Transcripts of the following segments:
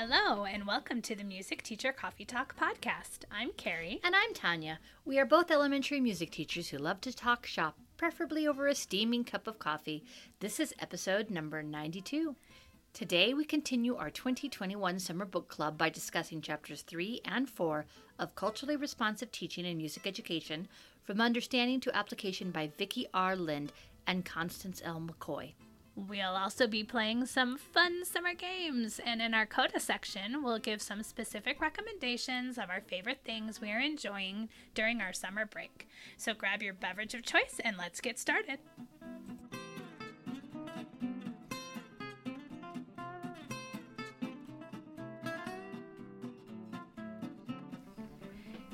Hello, and welcome to the Music Teacher Coffee Talk podcast. I'm Carrie. And I'm Tanya. We are both elementary music teachers who love to talk shop, preferably over a steaming cup of coffee. This is episode number 92. Today we continue our 2021 Summer Book Club by discussing chapters 3 and 4 of Culturally Responsive Teaching and Music Education from Understanding to Application by Vicki R. Lind and Constance L. McCoy. We'll also be playing some fun summer games, and in our CODA section, we'll give some specific recommendations of our favorite things we are enjoying during our summer break. So grab your beverage of choice and let's get started.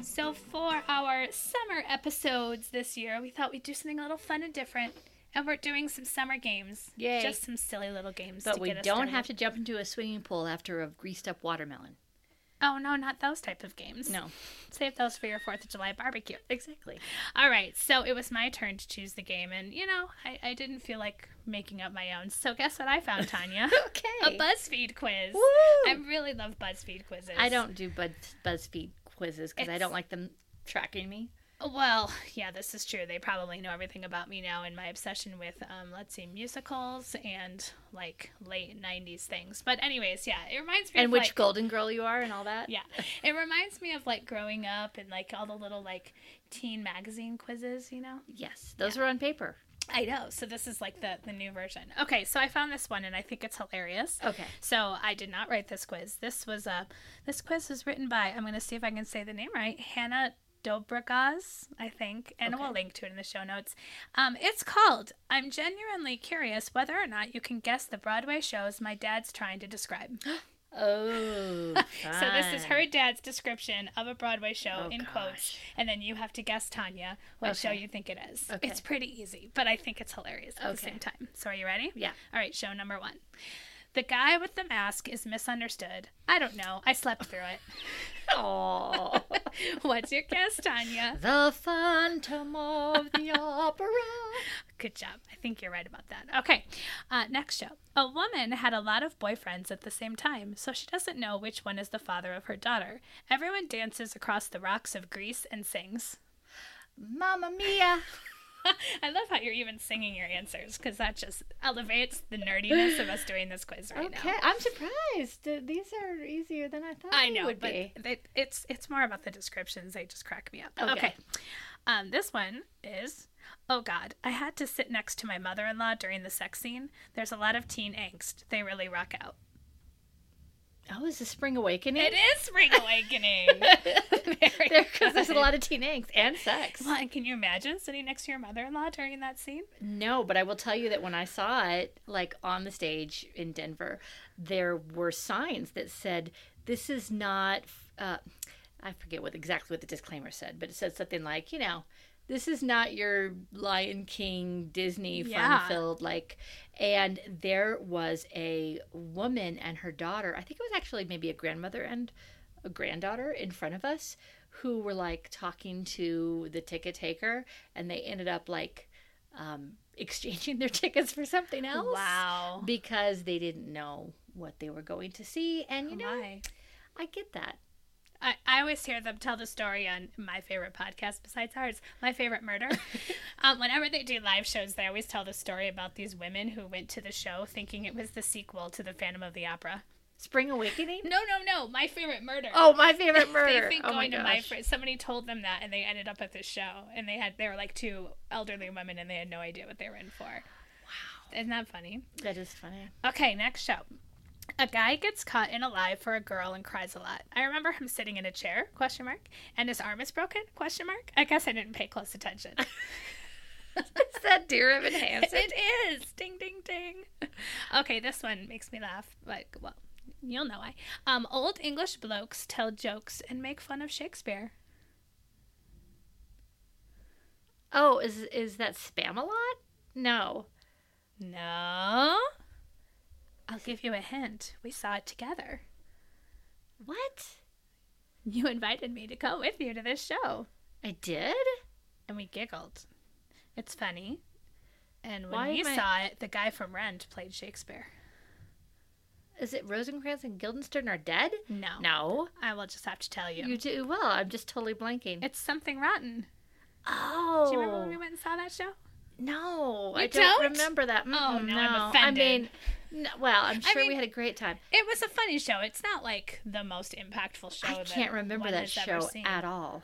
So, for our summer episodes this year, we thought we'd do something a little fun and different. And we're doing some summer games. Yay. Just some silly little games. But we don't started. have to jump into a swimming pool after a greased up watermelon. Oh, no, not those type of games. No. Save those for your 4th of July barbecue. Exactly. All right, so it was my turn to choose the game. And, you know, I, I didn't feel like making up my own. So, guess what I found, Tanya? Okay. A BuzzFeed quiz. Woo! I really love BuzzFeed quizzes. I don't do Buzz, BuzzFeed quizzes because I don't like them tracking me. Well, yeah, this is true. They probably know everything about me now and my obsession with, um, let's see, musicals and like late '90s things. But anyways, yeah, it reminds me And of which like, Golden Girl you are and all that. yeah, it reminds me of like growing up and like all the little like teen magazine quizzes, you know. Yes, those are on paper. I know. So this is like the the new version. Okay, so I found this one and I think it's hilarious. Okay. So I did not write this quiz. This was uh this quiz was written by I'm going to see if I can say the name right. Hannah Dobragaz, I think, and we'll link to it in the show notes. Um, it's called "I'm genuinely curious whether or not you can guess the Broadway shows my dad's trying to describe." Oh, So this is her dad's description of a Broadway show Oh, in quotes, and then you have to guess Tanya what show you think it is. Okay. It's pretty easy, but I think it's hilarious at the same time. So are you ready? Yeah. All right, show number one. The guy with the mask is misunderstood. I don't know. I slept through it. Aw. What's your guess, Tanya? the Phantom of the Opera. Good job. I think you're right about that. Okay, uh, next show. A woman had a lot of boyfriends at the same time, so she doesn't know which one is the father of her daughter. Everyone dances across the rocks of Greece and sings. Mamma Mia. I love how you're even singing your answers because that just elevates the nerdiness of us doing this quiz right Okay, now. I'm surprised. These are easier than I thought I know, would but be. they, it's it's more about the descriptions. They just crack me up. Okay. Okay. Um, this one is, oh God, I had to sit next to my mother-in-law during the sex scene. There's a lot of teen angst. They really rock out. Oh, is this Spring Awakening? It is Spring Awakening. Because there's a lot of teen angst and sex. Well, can you imagine sitting next to your mother-in-law during that scene? No, but I will tell you that when I saw it, like on the stage in Denver, there were signs that said, "This is not." Uh, I forget what exactly what the disclaimer said, but it said something like, you know, this is not your Lion King Disney Yeah. fun-filled like. And there was a woman and her daughter. I think it was actually maybe a grandmother and a granddaughter in front of us who were like talking to the ticket taker, and they ended up like um, exchanging their tickets for something else. Wow. Because they didn't know what they were going to see. And, you Oh know, my. I get that. I, I always hear them tell the story on my favorite podcast besides ours, My Favorite Murder. um, whenever they do live shows, they always tell the story about these women who went to the show thinking it was the sequel to the Phantom of the Opera. Spring Awakening? No, no, no, My Favorite Murder. Oh, my favorite murder. They think oh my going to my fr- somebody told them that, and they ended up at this show, and they had they were like two elderly women, and they had no idea what they were in for. Wow, isn't that funny? That is funny. Okay, next show. A guy gets caught in a lie for a girl and cries a lot. I remember him sitting in a chair, question mark, and his arm is broken, question mark. I guess I didn't pay close attention. is that Dear Evan Hansen? it is. Ding ding ding. Okay, this one makes me laugh. Like, well, you'll know why. Um, old English blokes tell jokes and make fun of Shakespeare. oh, is is that Spamalot? No. No. I'll give you a hint. We saw it together. What? You invited me to go with you to this show. I did? and we giggled. It's funny. And when Why we I- saw it, the guy from Rent played Shakespeare. Is it Rosencrantz and Guildenstern are dead? No. No. I will just have to tell you. You do well. I'm just totally blanking. It's something rotten. oh. Do you remember when we went and saw that show? No, You I don't, don't? remember that. Oh, Mm-mm, now I'm no. I mean, no, well, I'm sure we had a great time. It was a funny show. It's not like the most impactful show. I can't remember that show at all.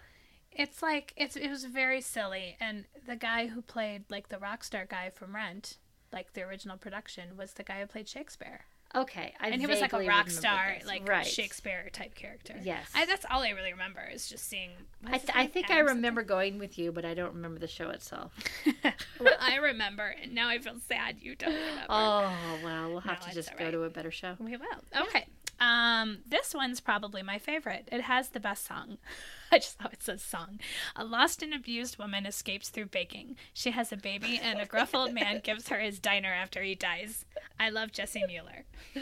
It's like it's it was very silly, and the guy who played like the rock star guy from Rent, like the original production, was the guy who played Shakespeare, Okay, I and he was like a rock star, this. like right. Shakespeare type character. Yes. I, that's all I really remember is just seeing. I, th- I think I remember going with you, but I don't remember the show itself. well, I remember, and now I feel sad you don't remember. Oh well, we'll have No, to just go right. to a better show. We will. Okay. Um, this one's probably my favorite. It has the best song. I just thought it says song. A lost and abused woman escapes through baking. She has a baby, and a gruff old man gives her his diner after he dies. I love Jessie Mueller.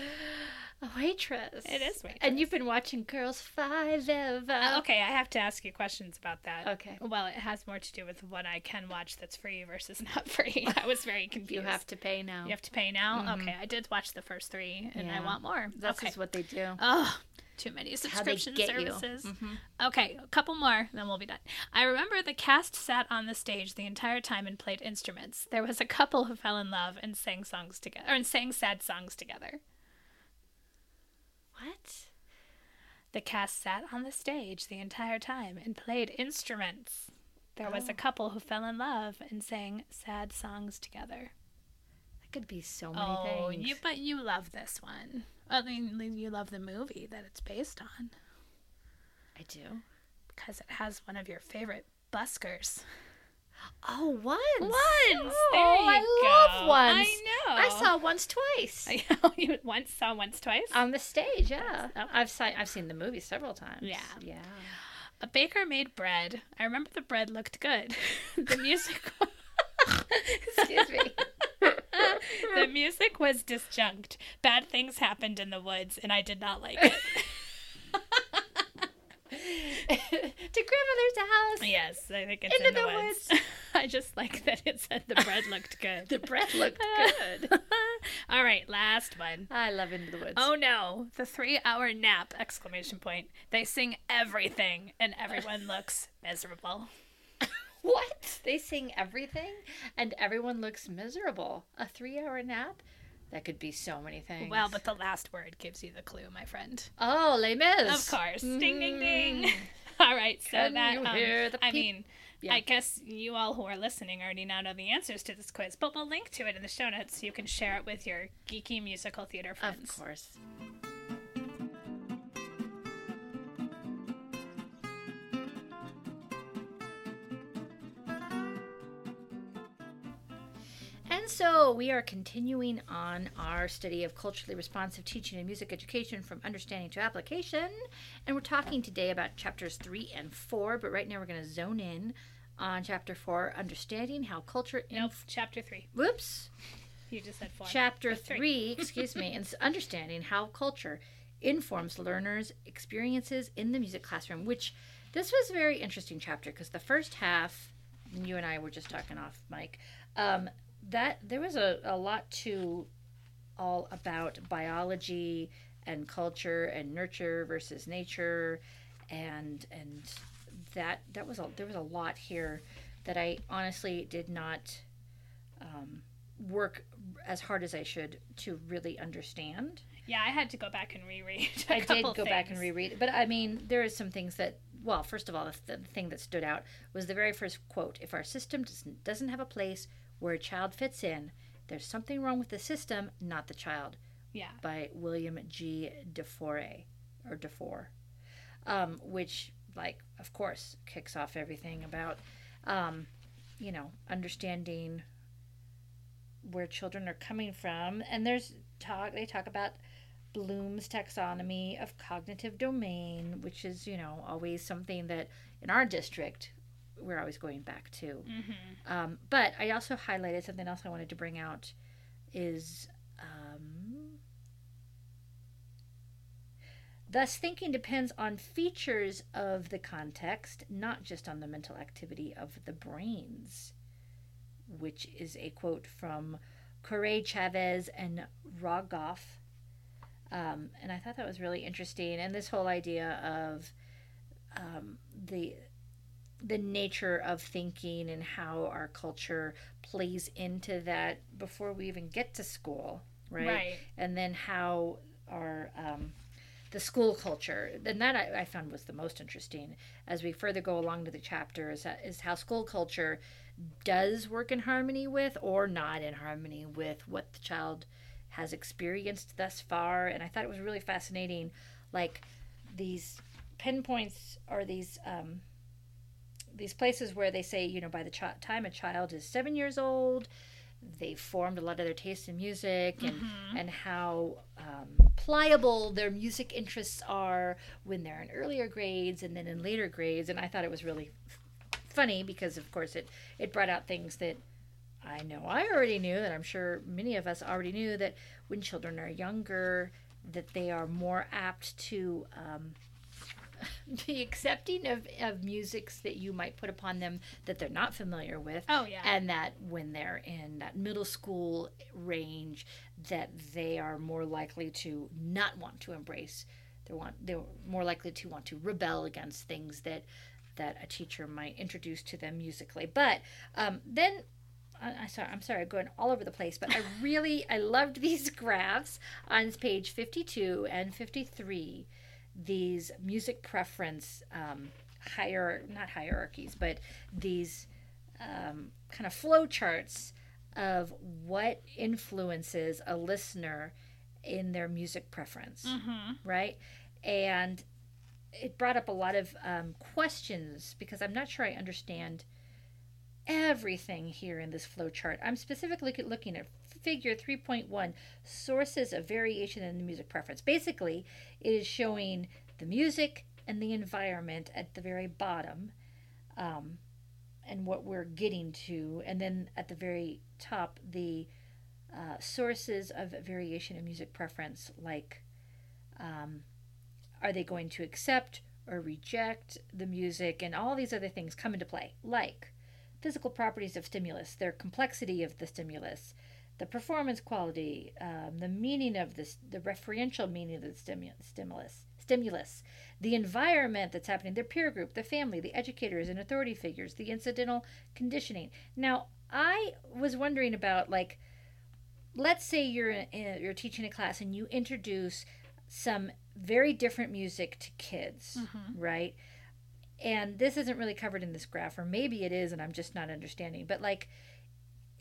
A waitress. It is waitress. And you've been watching Girls5eva. Uh, okay, I have to ask you questions about that. Okay. Well, it has more to do with what I can watch that's free versus not free. I was very confused. You have to pay now. You have to pay now. Okay, I did watch the first three, and I want more. That's okay. just what they do. Oh, too many how they subscription services. Okay, a couple more, then we'll be done. I remember the cast sat on the stage the entire time and played instruments. There was a couple who fell in love and sang songs together, or and sang sad songs together. What? The cast sat on the stage the entire time and played instruments. There was a Oh. couple who fell in love and sang sad songs together. That could be so many Oh, things. you but you love this one. I mean, you love the movie that it's based on I do. because it has one of your favorite buskers. Oh, once. Once. Oh, There you I go. love once. I know. I saw once twice you once saw once twice. on the stage. Yeah. I've seen I've seen the movie several times. Yeah. yeah. a baker made bread. I remember the bread looked good. the music. Excuse me. the music was disjunct. Bad things happened in the woods, and I did not like it. to grandmother's house. yes, I think it's Into in the, the woods. I just like that it said the bread looked good. The bread looked good. All right, last one. I love Into the Woods. Oh no, the three hour nap! Exclamation point. They sing everything and everyone looks miserable. what? They sing everything, and everyone looks miserable. A three-hour nap? That could be so many things. Well, but the last word gives you the clue, my friend. oh, Les Mis. Of course. Ding ding ding. Mm. All right, so Can that you um, hear the I mean, Yeah. I guess you all who are listening already now know the answers to this quiz, but we'll link to it in the show notes so you can share it with your geeky musical theater friends. Of course. And so we are continuing on our study of culturally responsive teaching and music education from understanding to application. And we're talking today about chapters three and four, but right now we're going to zone in on chapter four, understanding how culture. Nope, chapter three. Whoops. You just said four. Chapter Three. three, excuse me, and understanding how culture informs learners' experiences in the music classroom, which this was a very interesting chapter because the first half, and you and I were just talking off, Mike, um, that there was a, a lot to all about biology and culture and nurture versus nature and and that that was a there was a lot here that I honestly did not um, work as hard as I should to really understand. Yeah, I had to go back and reread. I did go back and reread but I mean, there is some things that. Well, first of all, the, the thing that stood out was the very first quote: "If our system doesn't, doesn't have a place where a child fits in, there's something wrong with the system, not the child." Yeah. By William G. DeFore, or DeFore, um, which, like, of course, kicks off everything about, um, you know, understanding where children are coming from. And there's talk, they talk about Bloom's taxonomy of cognitive domain, which is, you know, always something that in our district we're always going back to. Mm-hmm. Um, but I also highlighted something else I wanted to bring out is um, thus thinking depends on features of the context, not just on the mental activity of the brains, which is a quote from Correa Chavez and Rogoff. Um, and I thought that was really interesting. And this whole idea of um, the the nature of thinking and how our culture plays into that before we even get to school, right? Right. And then how our um, the school culture, and that I, I found was the most interesting as we further go along to the chapter is, that, is how school culture does work in harmony with or not in harmony with what the child has experienced thus far. And I thought it was really fascinating, like these pinpoints or these um, these places where they say, you know, by the ch- time a child is seven years old, they've formed a lot of their taste in music and and how um, pliable their music interests are when they're in earlier grades and then in later grades. And I thought it was really f- funny because, of course, it it brought out things that I know I already knew that I'm sure many of us already knew that when children are younger, that they are more apt to um, be accepting of, of musics that you might put upon them that they're not familiar with Oh yeah. and that when they're in that middle school range that they are more likely to not want to embrace they want they're more likely to want to rebel against things that that a teacher might introduce to them musically but um, then I, I sorry, I'm sorry, I'm going all over the place, but I really I loved these graphs on page 52 and 53. These music preference um, higher, not hierarchies, but these um, kind of flow charts of what influences a listener in their music preference, mm-hmm. right? And it brought up a lot of um, questions because I'm not sure I understand everything here in this flow chart. I'm specifically looking at figure 3.1 sources of variation in the music preference. Basically, it is showing the music and the environment at the very bottom um, and what we're getting to. And then at the very top, the uh, sources of variation in music preference, like um, are they going to accept or reject the music, and all these other things come into play, like physical properties of stimulus, their complexity of the stimulus, the performance quality, um, the meaning of this, the referential meaning of the stimu- stimulus, stimulus, the environment that's happening, their peer group, the family, the educators and authority figures, the incidental conditioning. Now, I was wondering about like, let's say you're in, you're teaching a class and you introduce some very different music to kids, Mhm. right? and this isn't really covered in this graph or maybe it is and i'm just not understanding but like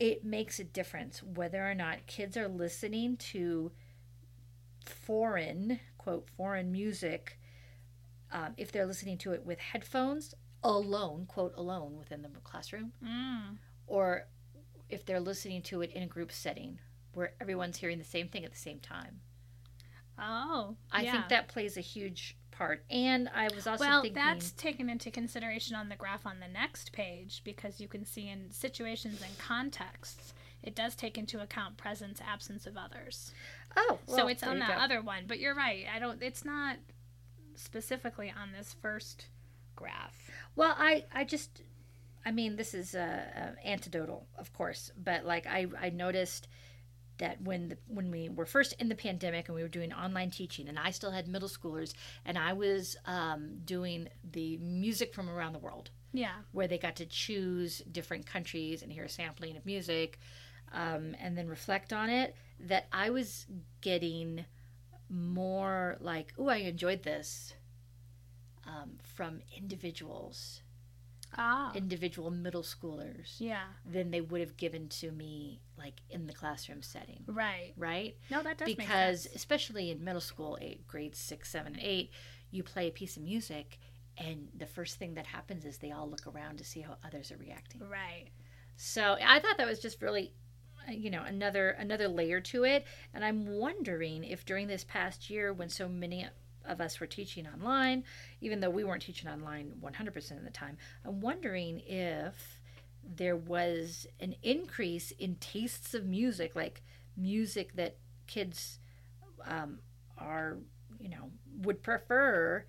it makes a difference whether or not kids are listening to foreign quote foreign music um, if they're listening to it with headphones alone quote alone within the classroom Mm. or if they're listening to it in a group setting where everyone's hearing the same thing at the same time Oh. i yeah. think that plays a huge part and i was also well, thinking that's taken into consideration on the graph on the next page because you can see in situations and contexts, it does take into account presence, absence of others. oh so it's on that go. other one, but you're right. I don't. It's not specifically on this first graph. Well, I I just I mean this is uh, uh, antidotal, of course, but like I I noticed that when the, when we were first in the pandemic and we were doing online teaching and I still had middle schoolers and I was um, doing the music from around the world Yeah. where they got to choose different countries and hear a sampling of music um, and then reflect on it that I was getting more like, oh, I enjoyed this um, from individuals, Ah. individual middle schoolers, yeah. than they would have given to me like in the classroom setting, Right. right? No, that does make because especially in middle school, eight, grades six, seven, and eight, you play a piece of music. And the first thing that happens is they all look around to see how others are reacting. Right. So I thought that was just really, uh, you know, another another layer to it. And I'm wondering if during this past year, when so many of us were teaching online, even though we weren't teaching online 100% of the time, I'm wondering if there was an increase in tastes of music, like music that kids um, are, you know, would prefer.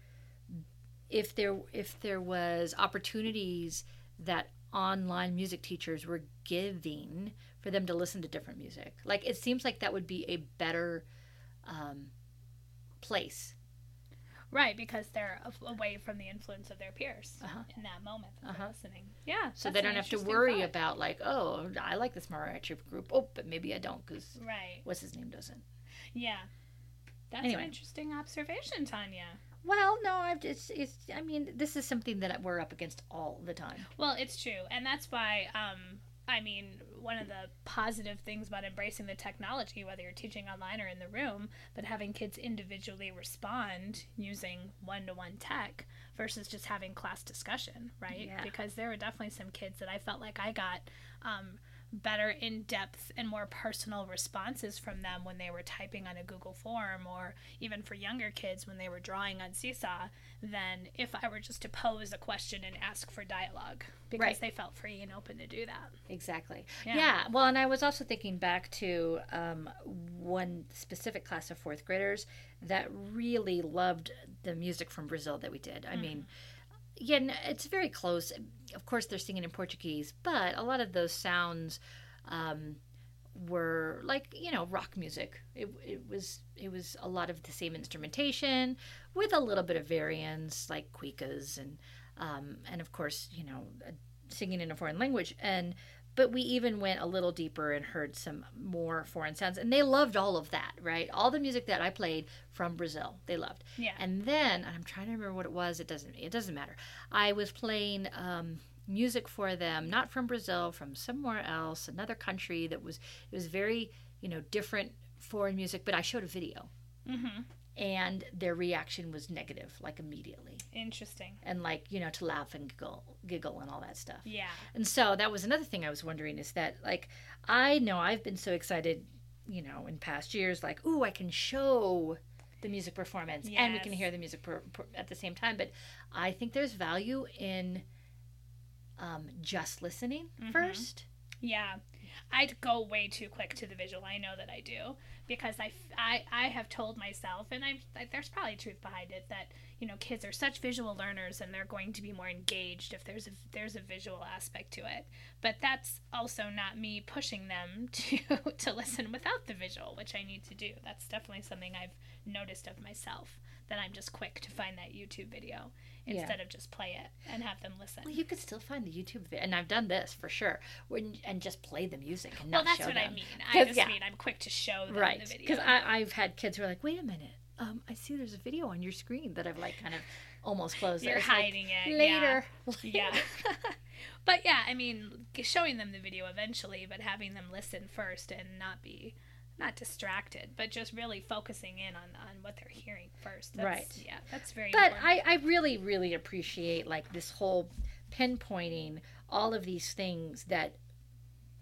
If there if there was opportunities that online music teachers were giving for them to listen to different music. Like it seems like that would be a better um, place. Right, because they're away from the influence of their peers Uh-huh. in that moment that Uh-huh. listening. Yeah. So they don't have to worry thought. about like, oh, I like this Mariah Carey group. Oh, but maybe I don't because Right. what's his name doesn't. Yeah. That's Anyway. an interesting observation, Tanya. Well, no, I've just it's. I mean, this is something that we're up against all the time. Well, it's true, and that's why. Um, I mean, one of the positive things about embracing the technology, whether you're teaching online or in the room, but having kids individually respond using one-to-one tech versus just having class discussion, right? Yeah. Because there were definitely some kids that I felt like I got um, better in-depth and more personal responses from them when they were typing on a Google form, or even for younger kids when they were drawing on Seesaw, than if I were just to pose a question and ask for dialogue because Right. they felt free and open to do that. Exactly. Yeah. Yeah. Well, and I was also thinking back to um, one specific class of fourth graders that really loved the music from Brazil that we did. I mean, yeah, it's very close. Of course, they're singing in Portuguese, but a lot of those sounds um, were like you know rock music. It, it was it was a lot of the same instrumentation with a little bit of variants like cuicas and um, and of course you know uh, singing in a foreign language and but we even went a little deeper and heard some more foreign sounds and they loved all of that right all the music that i played from brazil they loved Yeah. and then and i'm trying to remember what it was it doesn't it doesn't matter i was playing um, music for them not from brazil from somewhere else another country that was it was very you know different foreign music but i showed a video Mm-hmm. And their reaction was negative like immediately Interesting. and like you know to laugh and giggle giggle and all that stuff Yeah. and so that was another thing I was wondering is that like I know I've been so excited, you know, in past years, like, ooh, I can show the music performance and we can hear the music per, per, at the same time. But I think there's value in um, just listening Mhm. first. Yeah. I'd go way too quick to the visual. I know that I do because I, I, I have told myself, and I, I there's probably truth behind it that you know kids are such visual learners and they're going to be more engaged if there's a there's a visual aspect to it. But that's also not me pushing them to to listen without the visual, which I need to do. That's definitely something I've noticed of myself that I'm just quick to find that YouTube video Yeah. instead of just play it and have them listen. Well, you could still find the YouTube video, and I've done this for sure, when, and just play the music and Well, not that's what them. I mean. I just yeah. mean I'm quick to show them right the video. because i've had kids who are like wait a minute um, i see there's a video on your screen that i've like kind of almost closed You're It's like, hiding it. later Yeah. yeah. but yeah, I mean, showing them the video eventually, but having them listen first and not be not distracted, but just really focusing in on, on what they're hearing first. That's, Right. Yeah, that's very but important. I, I really really appreciate like this whole pinpointing all of these things that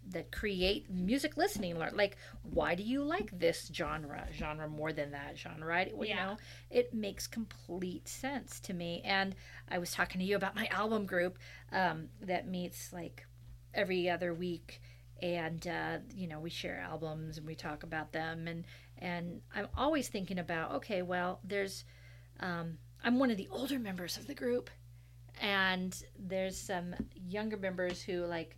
that create music listening like why do you like this genre genre more than that genre right well, you Yeah. know it makes complete sense to me and i was talking to you about my album group um, that meets like every other week and uh, you know we share albums and we talk about them. And and i'm always thinking about okay well there's um, i'm one of the older members of the group. And there's some younger members who like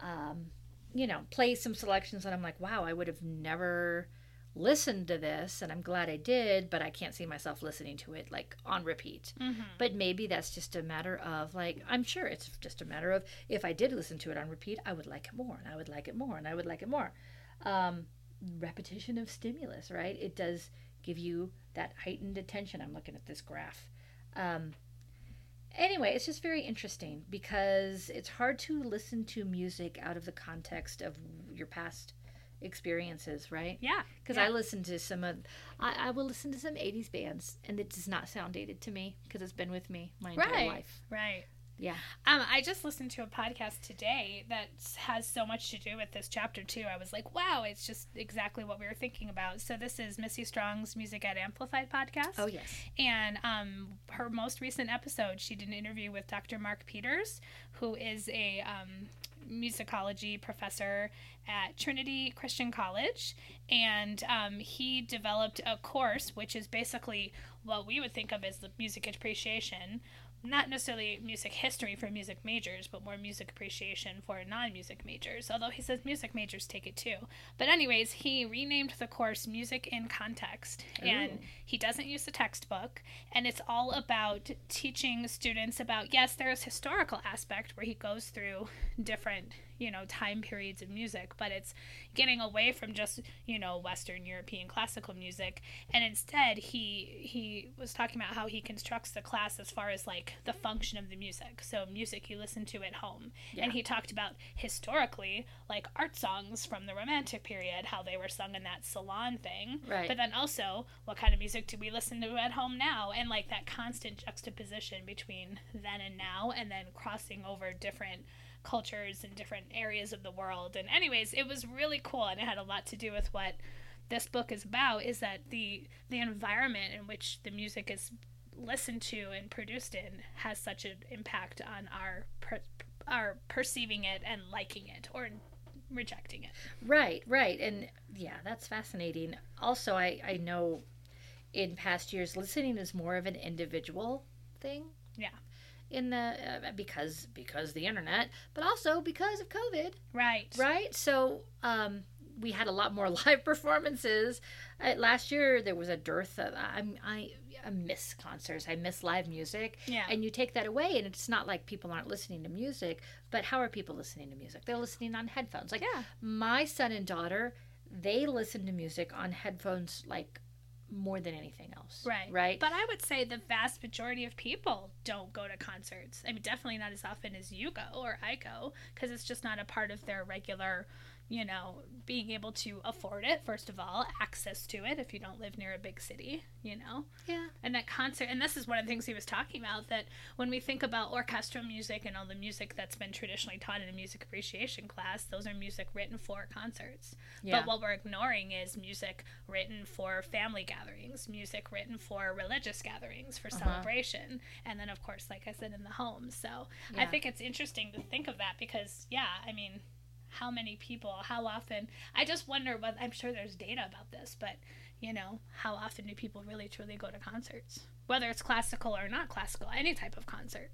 um, you know play some selections and i'm like wow i would have never listened to this and i'm glad i did but i can't see myself listening to it like on repeat. Mhm. but maybe that's just a matter of like i'm sure it's just a matter of if i did listen to it on repeat i would like it more and i would like it more and i would like it more. Um, repetition of stimulus right? It does give you that heightened attention. I'm looking at this graph. Um, anyway it's just very interesting because it's hard to listen to music out of the context of your past experiences right Yeah. because yeah. I listen to some of, I, I will listen to some '80s bands, and it does not sound dated to me because it's been with me my entire Right. life. Right. Yeah. Um, I just listened to a podcast today that has so much to do with this chapter too. I was like, wow, it's just exactly what we were thinking about. So this is Missy Strong's Music Ed Amplified podcast. Oh yes. And um, her most recent episode, she did an interview with Dr. Mark Peters, who is a um, musicology professor at Trinity Christian College. And um, he developed a course, which is basically what we would think of as the music appreciation, not necessarily music history for music majors, but more music appreciation for non music majors. Although he says music majors take it too. But, anyways, he renamed the course Music in Context. And he doesn't use the textbook. And it's all about teaching students about, yes, there's historical aspect where he goes through different you know time periods of music but it's getting away from just you know western european classical music. And instead he he was talking about how he constructs the class as far as like the function of the music. So music you listen to at home. Yeah. and he talked about historically like art songs from the romantic period how they were sung in that salon thing. Right. but then also what kind of music do we listen to at home now? And like that constant juxtaposition between then and now and then crossing over different cultures and different areas of the world and anyways it was really cool and it had a lot to do with what this book is about is that the the environment in which the music is listened to and produced in has such an impact on our per, our perceiving it and liking it or rejecting it Right, right. And yeah, that's fascinating. Also, I, I know in past years, listening is more of an individual thing. Yeah. In the uh, because because the internet, but also because of COVID, right right? So um, we had a lot more live performances. Uh, last year there was a dearth of I I, I miss concerts. I miss live music. yeah And you take that away, and it's not like people aren't listening to music, but how are people listening to music? They're listening on headphones. Like yeah my son and daughter, they listen to music on headphones like more than anything else. Right. Right. But I would say the vast majority of people don't go to concerts. I mean, definitely not as often as you go or I go, because it's just not a part of their regular, you know, being able to afford it, first of all, access to it if you don't live near a big city, you know? yeah. And that concert, and this is one of the things he was talking about that when we think about orchestral music and all the music that's been traditionally taught in a music appreciation class, those are music written for concerts. Yeah. But what we're ignoring is music written for family gatherings, music written for religious gatherings, for Uh-huh. celebration, and then, of course, like I said, in the home. So I think it's interesting to think of that because, yeah, I mean, how many people, how often, I just wonder what, I'm sure there's data about this, but, you know, how often do people really truly go to concerts? Whether it's classical or not classical, any type of concert.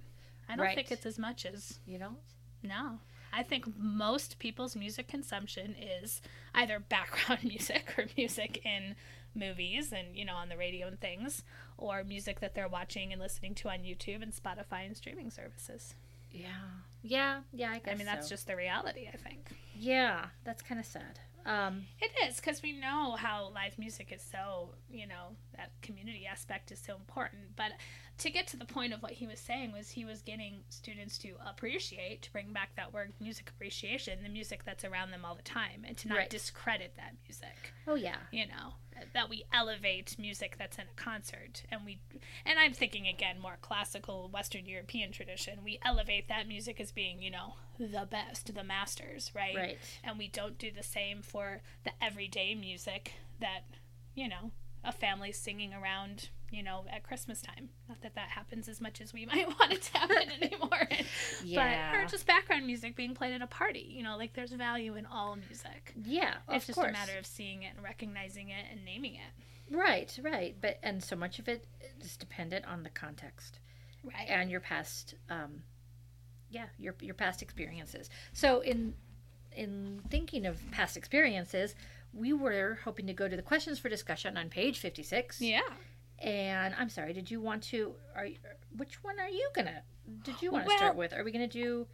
I don't Right. think it's as much as You don't? no. I think most people's music consumption is either background music or music in movies and, you know, on the radio and things, or music that they're watching and listening to on YouTube and Spotify and streaming services. Yeah. Yeah. Yeah. I guess. I mean, that's so. just the reality, I think. Yeah. That's kind of sad. Um. It is, because we know how live music is so, you know, that community aspect is so important. But to get to the point of what he was saying was he was getting students to appreciate, to bring back that word music appreciation, the music that's around them all the time, and to not Right. discredit that music. Oh yeah. You know, that we elevate music that's in a concert, and we, and I'm thinking again more classical Western European tradition. We elevate that music as being, you know, the best, the masters, right? Right. and we don't do the same for the everyday music that you know a family singing around you know at christmas time not that that happens as much as we might want it to happen anymore Yeah. but or just background music being played at a party you know like there's value in all music Yeah. Of it's just course. a matter of seeing it and recognizing it and naming it Right. Right. But and so much of it is dependent on the context. right and your past um yeah your your past experiences so in in thinking of past experiences we were hoping to go to the questions for discussion on page 56 yeah and i'm sorry did you want to are which one are you gonna did you want to Well- start with? Are we gonna do?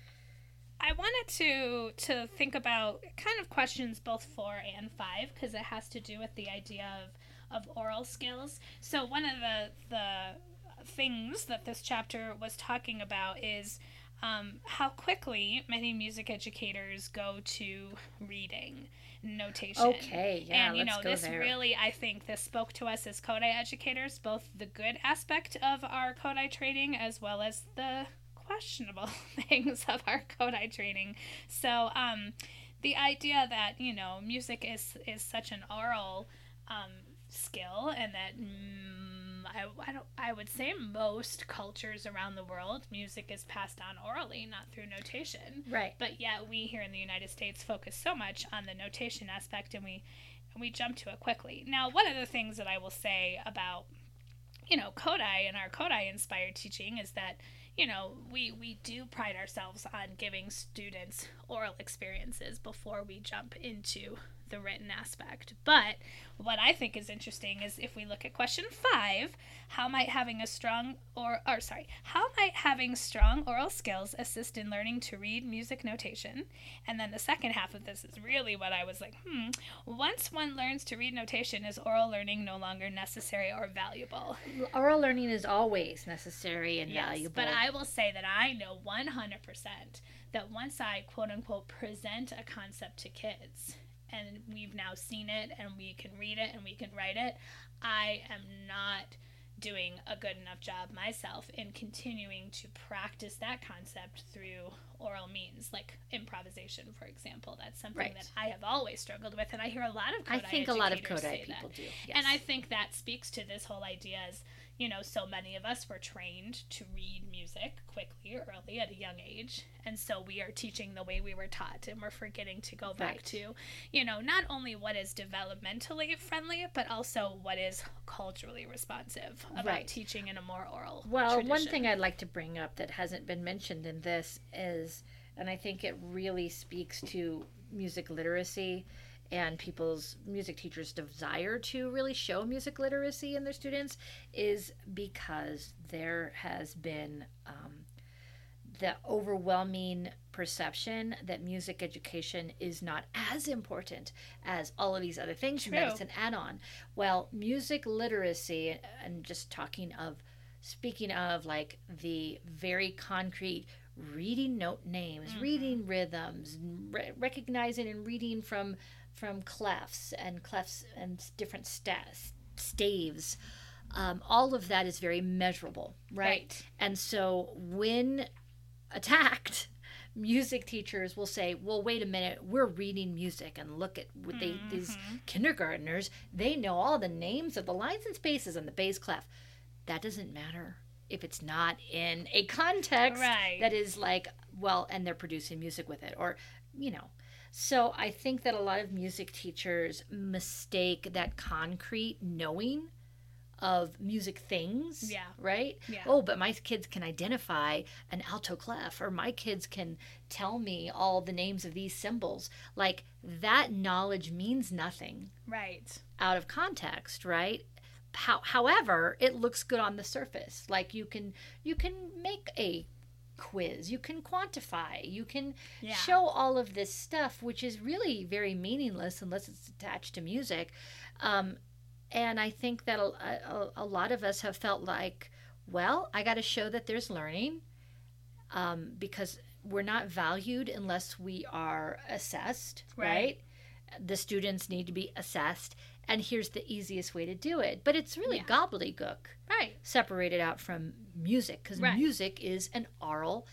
I wanted to to think about kind of questions both four and five because it has to do with the idea of, of oral skills. So one of the the things that this chapter was talking about is um, how quickly many music educators go to reading notation. okay yeah and you know, this there really, I think, this spoke to us as Kodály educators, both the good aspect of our Kodály training as well as the questionable things of our Kodály training. So, um, the idea that you know, music is is such an oral um, skill, and that. Mm, I, I, don't, I would say most cultures around the world, music is passed on orally, not through notation right but yet we here in the United States focus so much on the notation aspect and we and we jump to it quickly. Now, one of the things that I will say about you know Kodály and our Kodály inspired teaching is that you know, we we do pride ourselves on giving students oral experiences before we jump into the written aspect. But what I think is interesting is if we look at question five, how might having a strong or or sorry, how might having strong oral skills assist in learning to read music notation? And then the second half of this is really what I was like, hmm. Once one learns to read notation, is oral learning no longer necessary or valuable? Oral learning is always necessary and Yes, valuable. but I will say that I know 100% that once I quote unquote present a concept to kids and we've now seen it and we can read it and we can write it, I am not doing a good enough job myself in continuing to practice that concept through oral means like improvisation for example that's something Right. that i have always struggled with and i hear a lot of Kodály I think a lot of Kodály say that. people do. And I think that speaks to this whole idea as, you know, so many of us were trained to read music quickly or early at a young age. And so we are teaching the way we were taught and we're forgetting to go back Right. to, you know, not only what is developmentally friendly, but also what is culturally responsive about Right. teaching in a more oral Well, one thing I'd like to bring up that hasn't been mentioned in this is, and I think it really speaks to music literacy and people's music teachers' desire to really show music literacy in their students, is because there has been um, the overwhelming perception that music education is not as important as all of these other things that True. it's an add-on. Well, music literacy, and just talking of, speaking of like the very concrete reading note names, Mhm. reading rhythms, re- recognizing and reading from from clefs and clefs and different staves. Um, all of that is very measurable, right? Right. And so when attacked, music teachers will say, "Well, wait a minute, we're reading music and look at what they these Mhm. kindergartners, they know all the names of the lines and spaces and the bass clef." That doesn't matter if it's not in a context Right. that is like, well, and they're producing music with it or, you know. So I think that a lot of music teachers mistake that concrete knowing of music things. Yeah. Right? Yeah. Oh, but my kids can identify an alto clef, or my kids can tell me all the names of these symbols. Like that knowledge means nothing Right. out of context, right? How, however, it looks good on the surface. Like you can you can make a quiz, you can quantify, you can Yeah. show all of this stuff, which is really very meaningless unless it's attached to music. Um, and I think that a, a, a lot of us have felt like, well, I got to show that there's learning um, because we're not valued unless we are assessed, Right. right? The students need to be assessed, and here's the easiest way to do it. But it's really Yeah. gobbledygook Right. separated out from music because Right. music is an oral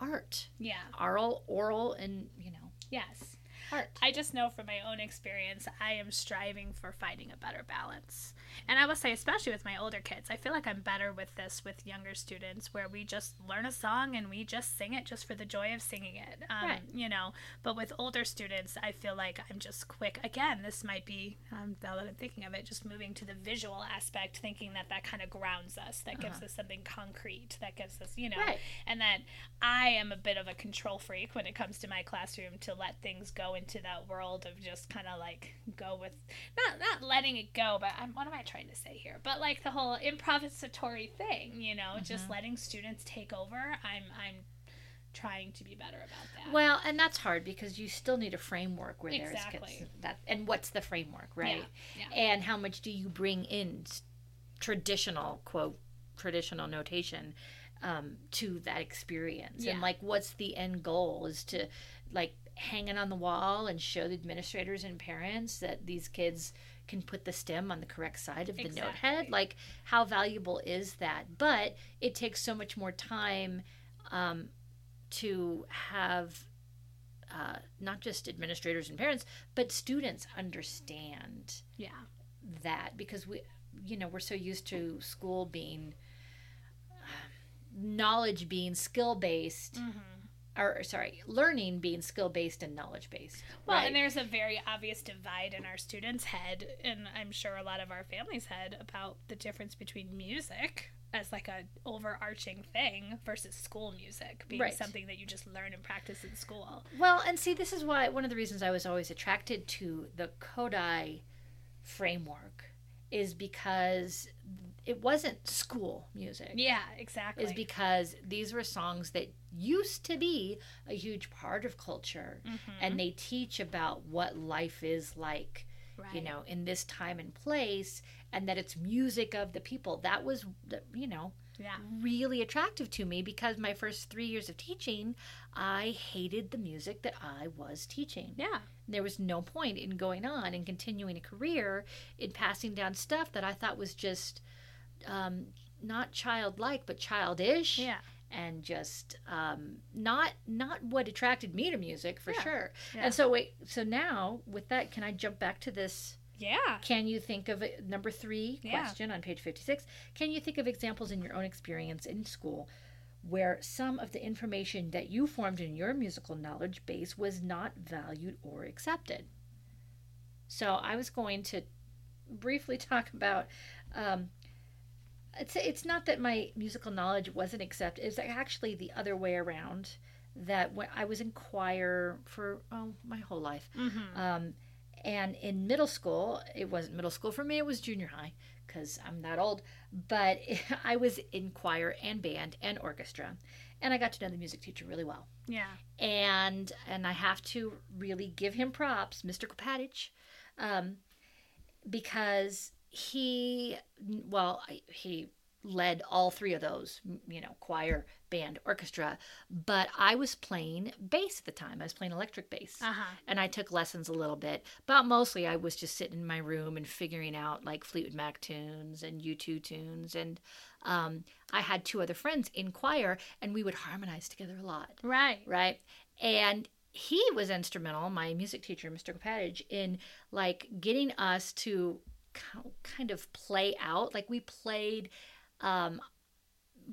art, Yeah. oral, oral, and you know, Yes. Art. I just know from my own experience, I am striving for finding a better balance. And I will say, especially with my older kids, I feel like I'm better with this with younger students where we just learn a song and we just sing it just for the joy of singing it. Um, Right. You know, but with older students, I feel like I'm just quick. Again, this might be, um, now that I'm thinking of it, just moving to the visual aspect, thinking that that kind of grounds us, that gives Uh-huh. us something concrete, that gives us, you know, Right. and that I am a bit of a control freak when it comes to my classroom to let things go into that world of just kind of like go with not not letting it go, but I'm, what am I trying to say here? But like the whole improvisatory thing, you know, just Mhm. letting students take over. I'm I'm trying to be better about that. Well, and that's hard because you still need a framework where there's Exactly. kids that and what's the framework, right? yeah. And how much do you bring in traditional quote traditional notation um, to that experience? Yeah. And like, what's the end goal? Is to like hang it on the wall and show the administrators and parents that these kids can put the stem on the correct side of the note head like how valuable is that but it takes so much more time um, to have uh, not just administrators and parents, but students understand Yeah. that because we, you know, we're so used to school being uh, knowledge being skill based. hmm or sorry, learning being skill based and knowledge based. Well, right? and there's a very obvious divide in our students' head, and I'm sure a lot of our families' head about the difference between music as like a overarching thing versus school music being Right. something that you just learn and practice in school. Well, and see, this is why one of the reasons I was always attracted to the Kodály framework is because it wasn't school music. Yeah, exactly. Is because these were songs that used to be a huge part of culture, Mhm. and they teach about what life is like, right. you know, in this time and place, and that it's music of the people. That was, you know, Yeah. really attractive to me because my first three years of teaching, I hated the music that I was teaching. Yeah. There was no point in going on and continuing a career in passing down stuff that I thought was just um, not childlike but childish Yeah. and just um, not not what attracted me to music for Yeah. sure. Yeah. And so wait, so now with that, can I jump back to this? Yeah. Can you think of it, number three Yeah. question on page 56? Can you think of examples in your own experience in school where some of the information that you formed in your musical knowledge base was not valued or accepted? So I was going to briefly talk about. Um, it's, it's not that my musical knowledge wasn't accepted. It's actually the other way around. That when I was in choir for oh my whole life, Mm-hmm. um, and in middle school, it wasn't middle school for me, it was junior high because I'm that old. But I was in choir and band and orchestra. And I got to know the music teacher really well. Yeah. And and I have to really give him props, Mr. Kopatich, um, because he, well, he led all three of those, you know, choir, band, orchestra. But I was playing bass at the time. I was playing electric bass Uh huh. and I took lessons a little bit, but mostly I was just sitting in my room and figuring out like Fleetwood Mac tunes and U2 tunes. And um, I had two other friends in choir, and we would harmonize together a lot, Right. right? And he was instrumental, my music teacher, Mr. Kopatich, in like getting us to kind of play out. Like we played. Um,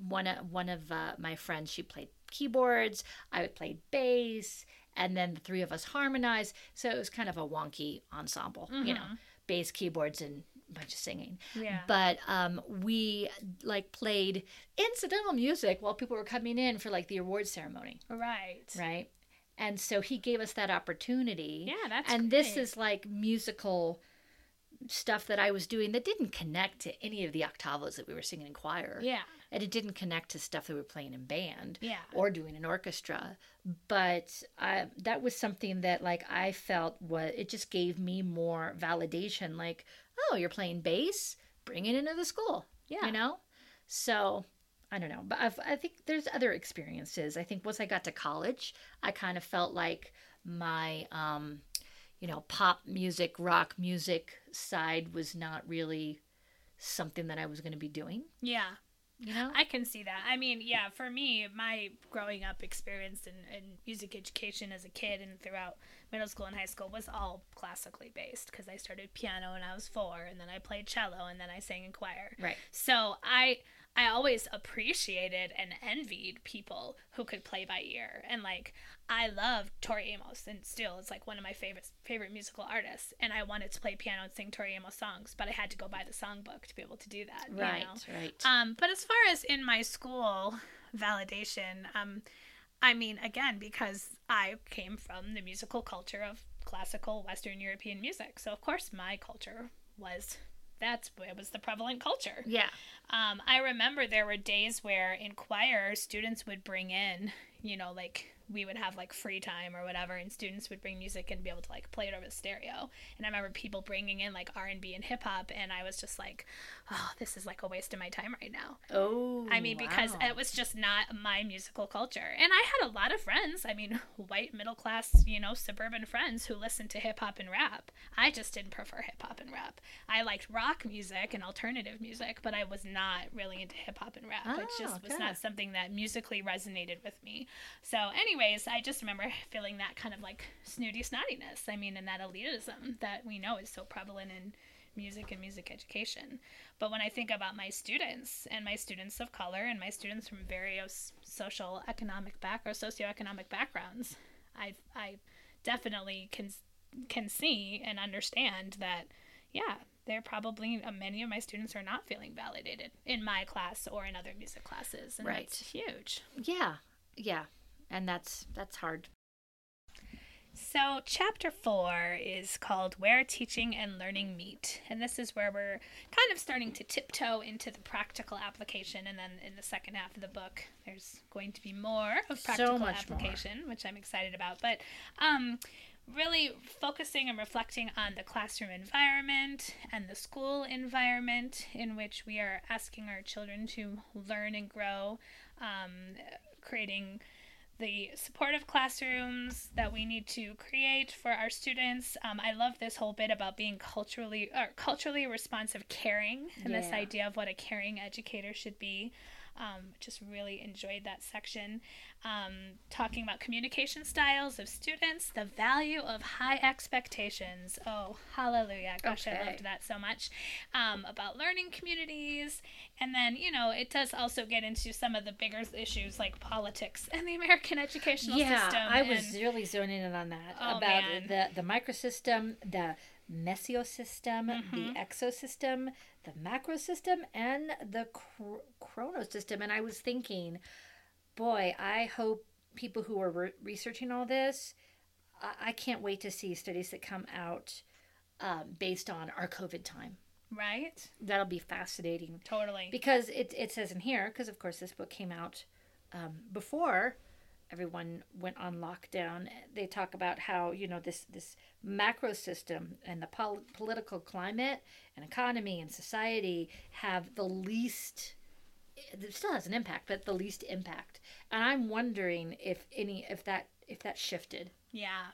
one of one of uh, my friends, she played keyboards. I played bass, and then the three of us harmonized. So it was kind of a wonky ensemble, you know, Mhm. bass, keyboards, and a bunch of singing. Yeah. But um, we like played incidental music while people were coming in for like the award ceremony, right. right? And so he gave us that opportunity. Yeah, that's and this is like musical stuff that I was doing that didn't connect to any of the octavos that we were singing in choir Yeah. and it didn't connect to stuff that we were playing in band Yeah. or doing an orchestra but I, that was something that like i felt was it just gave me more validation like oh you're playing bass bring it into the school Yeah. you know so i don't know but I've, i think there's other experiences i think once i got to college i kind of felt like my um you know pop music rock music side was not really something that i was going to be doing Yeah. you know I can see that. I mean, yeah, for me, my growing up experience in, in music education as a kid and throughout middle school and high school was all classically based because I started piano when I was four, and then I played cello, and then I sang in choir. right So I I always appreciated and envied people who could play by ear. And like I love Tori Amos and still it's like one of my favorite favorite musical artists. And I wanted to play piano and sing Tori Amos songs, but I had to go buy the songbook to be able to do that. you right know? right Um, but as far as in my school validation, um, I mean, again, because I came from the musical culture of classical Western European music, so of course my culture was that's it was the prevalent culture. yeah Um, I remember there were days where in choir students would bring in, you know, like we would have like free time or whatever, and students would bring music and be able to like play it over the stereo. And I remember people bringing in like R and B and hip hop, and I was just like, oh, this is like a waste of my time right now. Oh, I mean, because it was just not my musical culture. And I had a lot of friends, I mean, white, middle class, you know, suburban friends who listened to hip hop and rap. I just didn't prefer hip hop and rap. I liked rock music and alternative music, but I was not really into hip hop and rap. it Oh, just was okay. not something that musically resonated with me. So, anyways, I just remember feeling that kind of like snooty snottiness. I mean, and that elitism that we know is so prevalent in music and music education. But when I think about my students and my students of color and my students from various social economic back or socioeconomic backgrounds, I I definitely can can see and understand that yeah, they're probably uh, many of my students are not feeling validated in my class or in other music classes, and Right. that's huge. Yeah. Yeah. And that's that's hard. So, chapter four is called Where Teaching and Learning Meet. And this is where we're kind of starting to tiptoe into the practical application. And then in the second half of the book, there's going to be more of So practical more. application, which I'm excited about. But um, really focusing and reflecting on the classroom environment and the school environment in which we are asking our children to learn and grow, um, creating the supportive classrooms that we need to create for our students. Um, I love this whole bit about being culturally or culturally responsive caring and this idea of what a caring educator should be. Um, just really enjoyed that section. Um, talking about communication styles of students, the value of high expectations. Oh, hallelujah. Gosh, I loved that so much. Um, about learning communities. And then, you know, it does also get into some of the bigger issues like politics and the American educational yeah, system. Yeah, I was and- really zoning in on that Oh, about man. the the microsystem, the mesosystem, Mm-hmm. the exosystem, the macrosystem, and the chr- chronosystem. And I was thinking, boy, I hope people who are re- researching all this, I-, I can't wait to see studies that come out um, based on our COVID time. Right? That'll be fascinating Totally. because it, it says in here because of course this book came out um, before everyone went on lockdown they talk about how you know this this macro system and the pol- political climate and economy and society have the least it still has an impact but the least impact and i'm wondering if any if that if that shifted yeah.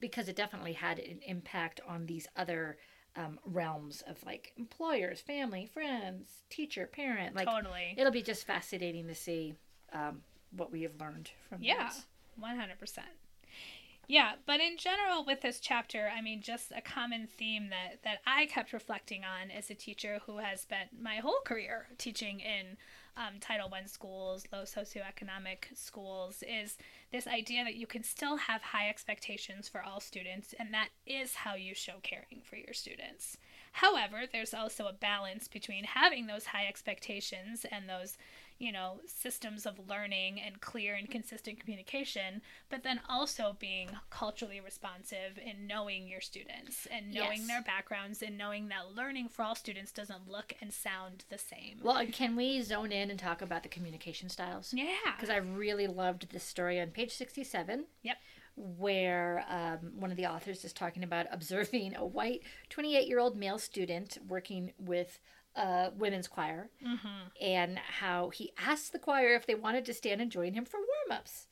because it definitely had an impact on these other um, realms of like employers, family, friends, teacher, parent. Like totally. it'll be just fascinating to see um, what we have learned from Yeah, this. one hundred percent. Yeah, but in general, with this chapter, I mean, just a common theme that that I kept reflecting on as a teacher who has spent my whole career teaching in um, Title One schools, low socioeconomic schools, is this idea that you can still have high expectations for all students, and that is how you show caring for your students. However, there's also a balance between having those high expectations and those, you know, systems of learning and clear and consistent communication, but then also being culturally responsive and knowing your students and knowing Yes. their backgrounds and knowing that learning for all students doesn't look and sound the same. Well, can we zone in and talk about the communication styles? yeah. Because I really loved this story on page 67. Yep. Where um, one of the authors is talking about observing a white 28 year old male student working with a women's choir Mm-hmm. and how he asked the choir if they wanted to stand and join him for warm ups.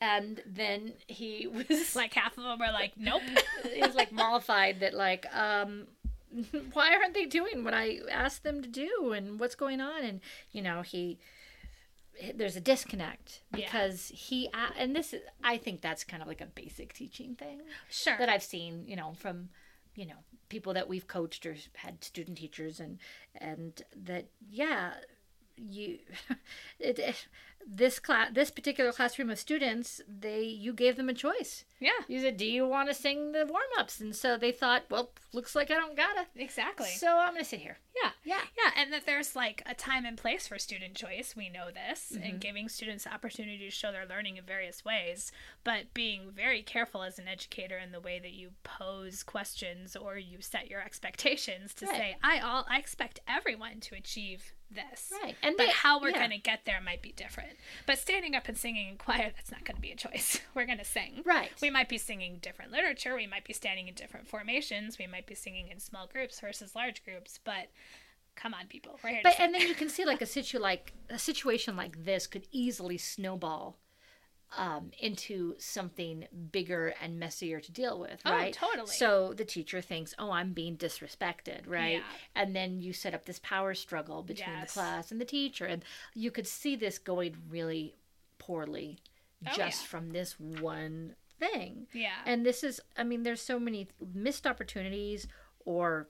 And then he was Like half of them are like, nope. he was like mollified that like um why aren't they doing what i asked them to do and what's going on and you know he there's a disconnect Yeah. because he and this is i think that's kind of like a basic teaching thing sure. that i've seen you know from you know people that we've coached or had student teachers and and that yeah you it, it this class this particular classroom of students they you gave them a choice yeah. you said, "Do you want to sing the warm ups?" And so they thought, "Well, looks like I don't gotta." Exactly. So I'm gonna sit here. Yeah. Yeah. Yeah, and that there's like a time and place for student choice. We know this, Mm-hmm. and giving students the opportunity to show their learning in various ways, but being very careful as an educator in the way that you pose questions or you set your expectations to Right. say, I all I expect everyone to achieve this. Right. And But they- how we're yeah. going to get there might be different. But standing up and singing in choir, that's not going to be a choice. We're going to sing. Right. We might be singing different literature. We might be standing in different formations. We might be singing in small groups versus large groups. But come on, people, we're here But and then you can see like a situ like a situation like this could easily snowball um, into something bigger and messier to deal with, Oh, right? totally. So the teacher thinks, "Oh, I'm being disrespected," right? Yeah. And then you set up this power struggle between Yes. the class and the teacher, and you could see this going really poorly Oh, just yeah. from this one thing. yeah. And this is, I mean, there's so many missed opportunities or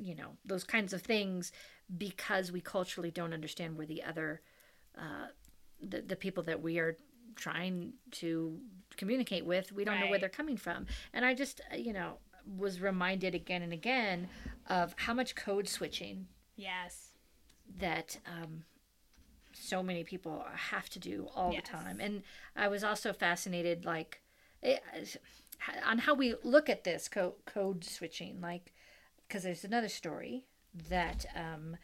you know those kinds of things because we culturally don't understand where the other uh, the, the people that we are trying to communicate with we don't know where they're coming from and i just uh, you know was reminded again and again of how much code switching Yes. that um, so many people have to do all Yes. the time. And I was also fascinated, like, eh, on how we look at this co- code switching. Like, because there's another story that um,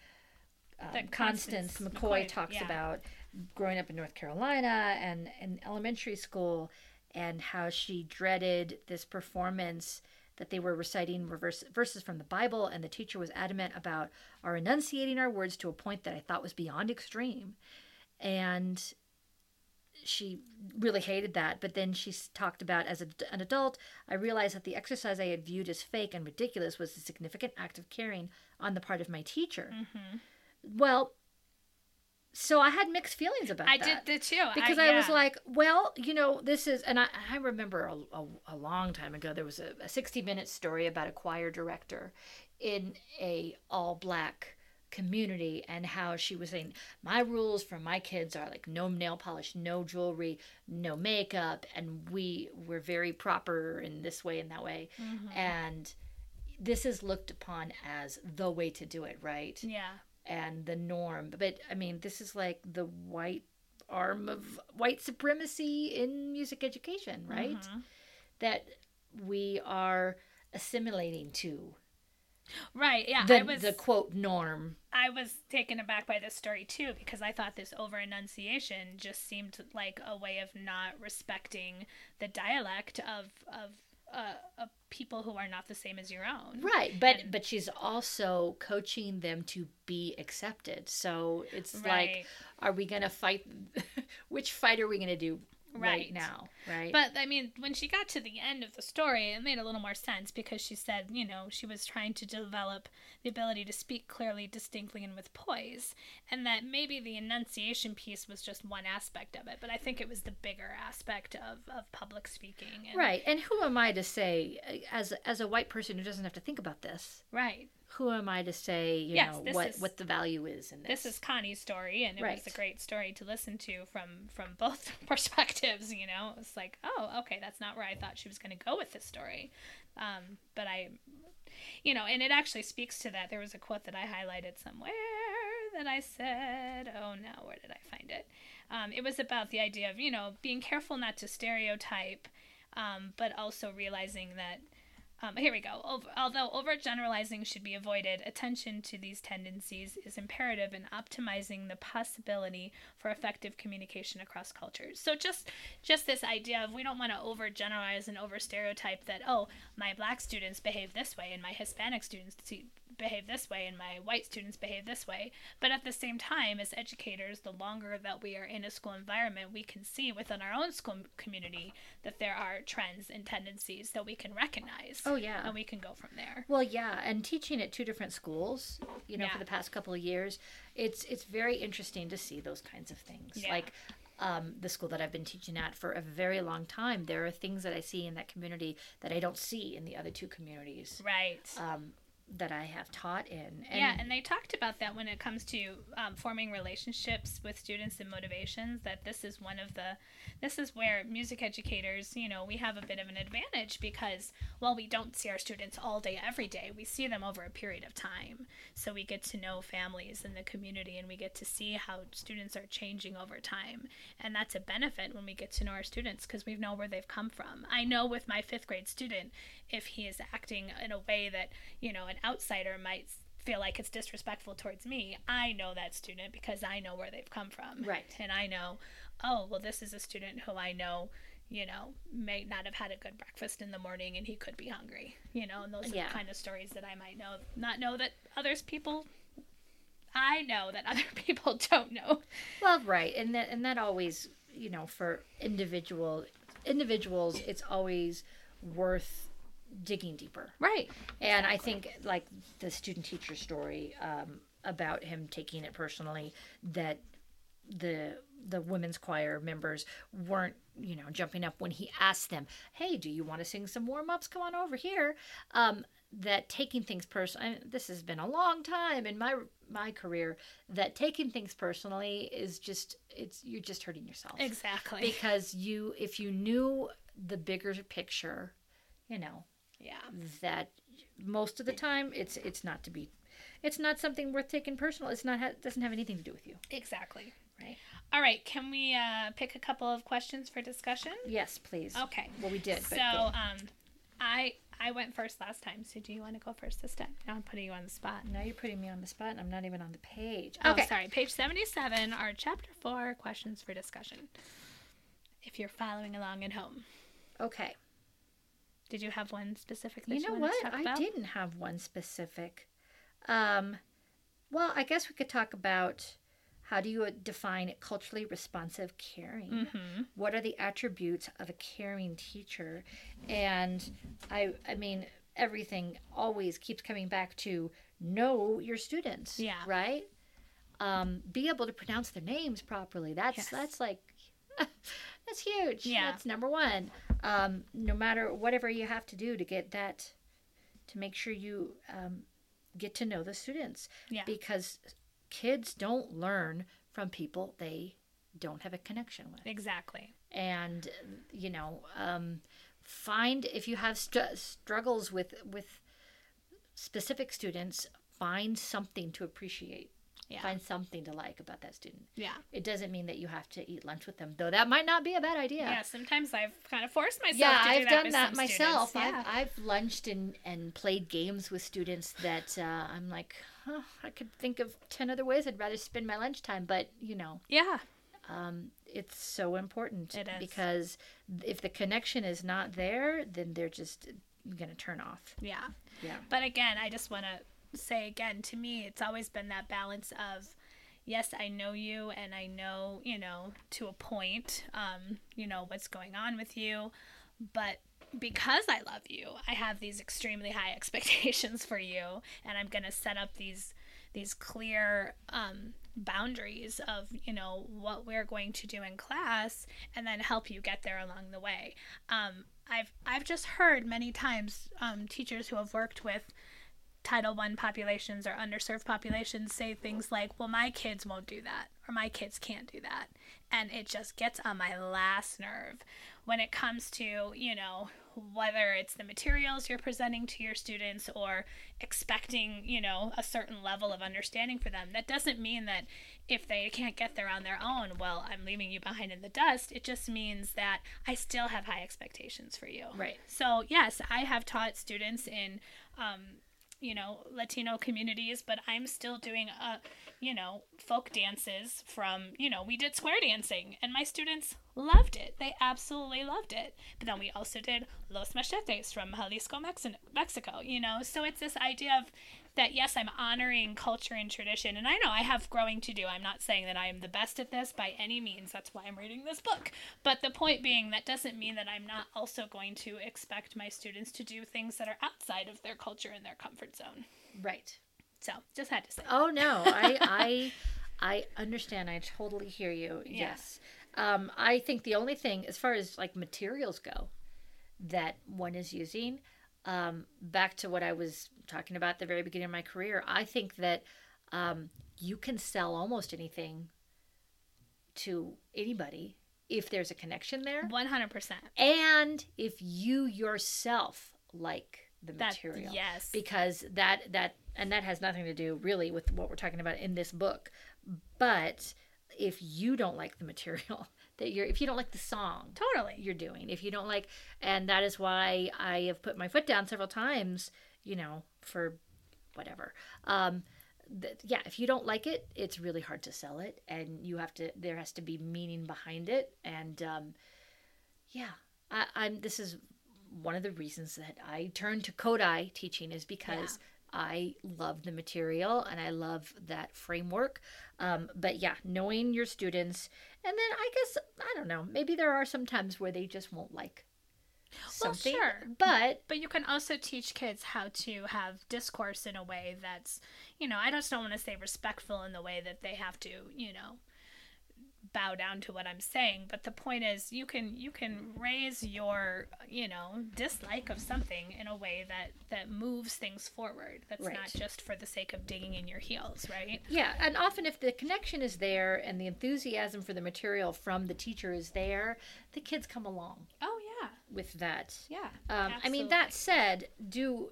um, That Constance, Constance McCoy, McCoy, talks yeah. about growing up in North Carolina and in elementary school, and how she dreaded this performance that they were reciting reverse, verses from the Bible, and the teacher was adamant about our enunciating our words to a point that I thought was beyond extreme. And she really hated that. But then she talked about as a, an adult, I realized that the exercise I had viewed as fake and ridiculous was a significant act of caring on the part of my teacher. Mm-hmm. Well, so I had mixed feelings about I that I did too. because I, was like, well, you know, this is, and I, I remember a, a, a long time ago there was a, a sixty minute story about a choir director in a all black community and how she was saying my rules for my kids are like no nail polish no jewelry no makeup and we were very proper in this way and that way Mhm. and this is looked upon as the way to do it right yeah. And the norm. But I mean, this is like the white arm of white supremacy in music education, right? Mhm. That we are assimilating to Right. Yeah. the, I was the quote norm. I was taken aback by this story too because I thought this over enunciation just seemed like a way of not respecting the dialect of of uh, people who are not the same as your own. Right, but And- but she's also coaching them to be accepted. So it's like, are we gonna fight? which fight are we gonna do right, Right. now? Right. But I mean, when she got to the end of the story, it made a little more sense because she said, you know, she was trying to develop the ability to speak clearly, distinctly, and with poise, and that maybe the enunciation piece was just one aspect of it. But I think it was the bigger aspect of, of public speaking. And, right, and who am I to say, as as a white person who doesn't have to think about this? Right. Who am I to say, you Yes, know, what is- what the value is in this? This is Connie's story, and it was a great story to listen to from from both perspectives. You know, it's like, oh, okay, that's not where I thought she was going to go with this story, um, but I, you know, and it actually speaks to that. There was a quote that I highlighted somewhere that I said, oh no, where did I find it? Um, it was about the idea of you know being careful not to stereotype, um, but also realizing that um, here we go. Over, although overgeneralizing should be avoided, attention to these tendencies is imperative in optimizing the possibility for effective communication across cultures. So just just this idea of we don't want to overgeneralize and over stereotype that oh my black students behave this way and my Hispanic students see, behave this way and my white students behave this way. But at the same time, as educators, the longer that we are in a school environment, we can see within our own school community that there are trends and tendencies that we can recognize Oh yeah. and we can go from there. Well, yeah, and teaching at two different schools, you know, Yeah. for the past couple of years, it's it's very interesting to see those kinds of things. Yeah. Like um, the school that I've been teaching at for a very long time, there are things that I see in that community that I don't see in the other two communities Right. um, that I have taught in. And yeah, and they talked about that when it comes to um, forming relationships with students and motivations. That this is one of the, this is where music educators, you know, we have a bit of an advantage because while we don't see our students all day every day, we see them over a period of time. So we get to know families and the community, and we get to see how students are changing over time, and that's a benefit when we get to know our students because we know where they've come from. I know with my fifth grade student, if he is acting in a way that you know an outsider might feel like it's disrespectful towards me, I know that student because I know where they've come from. Right. And I know, oh, well, this is a student who I know, you know, may not have had a good breakfast in the morning and he could be hungry, you know, and those are the kind of stories that I might know, not know that others people, I know that other people don't know. Well, right, and that and that always, you know, for individual individuals, it's always worth digging deeper. Right. And I think like the student teacher story um, about him taking it personally that the the women's choir members weren't you know jumping up when he asked them, "Hey, do you want to sing some warm ups? Come on over here." Um, that taking things personally this has been a long time in my my career that taking things personally is just it's you're just hurting yourself Exactly. because you if you knew the bigger picture you know yeah. that most of the time it's it's not to be it's not something worth taking personal it's not ha- doesn't have anything to do with you Exactly. right All right. Can we uh, pick a couple of questions for discussion? yes please Okay. well we did So, um, I I went first last time. So, do you want to go first this time? Now I'm putting you on the spot. now you're putting me on the spot and i'm not even on the page Oh, sorry. Page 77, our chapter 4 questions for discussion. If you're following along at home. okay Did you have one specific that you you, know what i about? didn't have one specific um well i guess we could talk about how do you define culturally responsive caring Mm-hmm. what are the attributes of a caring teacher and i i mean everything always keeps coming back to know your students Yeah. right um be able to pronounce their names properly that's Yes. that's like that's huge Yeah. that's number one um no matter whatever you have to do to get that to make sure you um, get to know the students Yeah. because kids don't learn from people they don't have a connection with Exactly. and you know um, find if you have str- struggles with with specific students find something to appreciate Yeah. find something to like about that student Yeah. it doesn't mean that you have to eat lunch with them though that might not be a bad idea Yeah. Sometimes I've kind of forced myself yeah, to do I've that done that myself. students. Yeah. I've, I've lunched and, and played games with students that uh, I'm like, huh, I could think of 10 other ways I'd rather spend my lunchtime. But, you know, yeah. um, it's so important It is. because if the connection is not there, then they're just going to turn off. Yeah. Yeah. But again, I just want to say again, to me, it's always been that balance of, yes, I know you and I know, you know, to a point, um, you know, what's going on with you. But because I love you, I have these extremely high expectations for you. And I'm going to set up these these clear um, boundaries of you know what we're going to do in class and then help you get there along the way um, i've i've just heard many times um, teachers who have worked with title one populations or underserved populations say things like well my kids won't do that or my kids can't do that. And it just gets on my last nerve. When it comes to you know whether it's the materials you're presenting to your students or expecting you know a certain level of understanding for them that doesn't mean that if they can't get there on their own well i'm leaving you behind in the dust it just means that i still have high expectations for you. Right. so yes i have taught students in um, you know latino communities but i'm still doing uh you know folk dances from you know we did square dancing and my students loved it. They absolutely loved it. But then we also did los machetes from jalisco Mexi- mexico you know? So it's this idea of that yes i'm honoring culture and tradition and i know i have growing to do i'm not saying that i am the best at this by any means that's why i'm reading this book but the point being that doesn't mean that i'm not also going to expect my students to do things that are outside of their culture and their comfort zone Right. so just had to say Oh no, I I I understand. I totally hear you. Yeah. Yes. Um, I think the only thing, as far as like materials go, that one is using, um, back to what I was talking about at the very beginning of my career, I think that um, you can sell almost anything to anybody if there's a connection there, 100% and if you yourself like the that material. yes. Because that that and that has nothing to do really with what we're talking about in this book. But if you don't like the material that you're if you don't like the song totally. you're doing. If you don't like and that is why i have put my foot down several times you know for whatever. Um th- yeah if you don't like it it's really hard to sell it and you have to there has to be meaning behind it. And um yeah I, i'm this is one of the reasons that i turned to Kodály teaching is because I love the material and I love that framework. Um, but yeah, knowing your students, and then I guess I don't know. Maybe there are some times where they just won't like something. Well, sure. But but you can also teach kids how to have discourse in a way that's you know i just don't want to say respectful in the way that they have to you know bow down to what I'm saying, but the point is you can you can raise your, you know, dislike of something in a way that that moves things forward. That's Right. not just for the sake of digging in your heels, right? Yeah, and often if the connection is there and the enthusiasm for the material from the teacher is there, the kids come along Oh yeah. with that. Yeah. Um, I mean, that said, do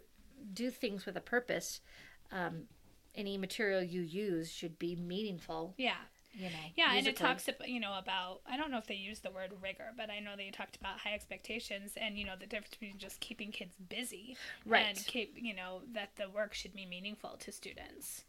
do things with a purpose. Um, any material you use should be meaningful. Yeah. You know. Yeah, and it talks about you know about I don't know if they use the word rigor, but I know they talked about high expectations and you know the difference between just keeping kids busy Right. and keep you know that the work should be meaningful to students.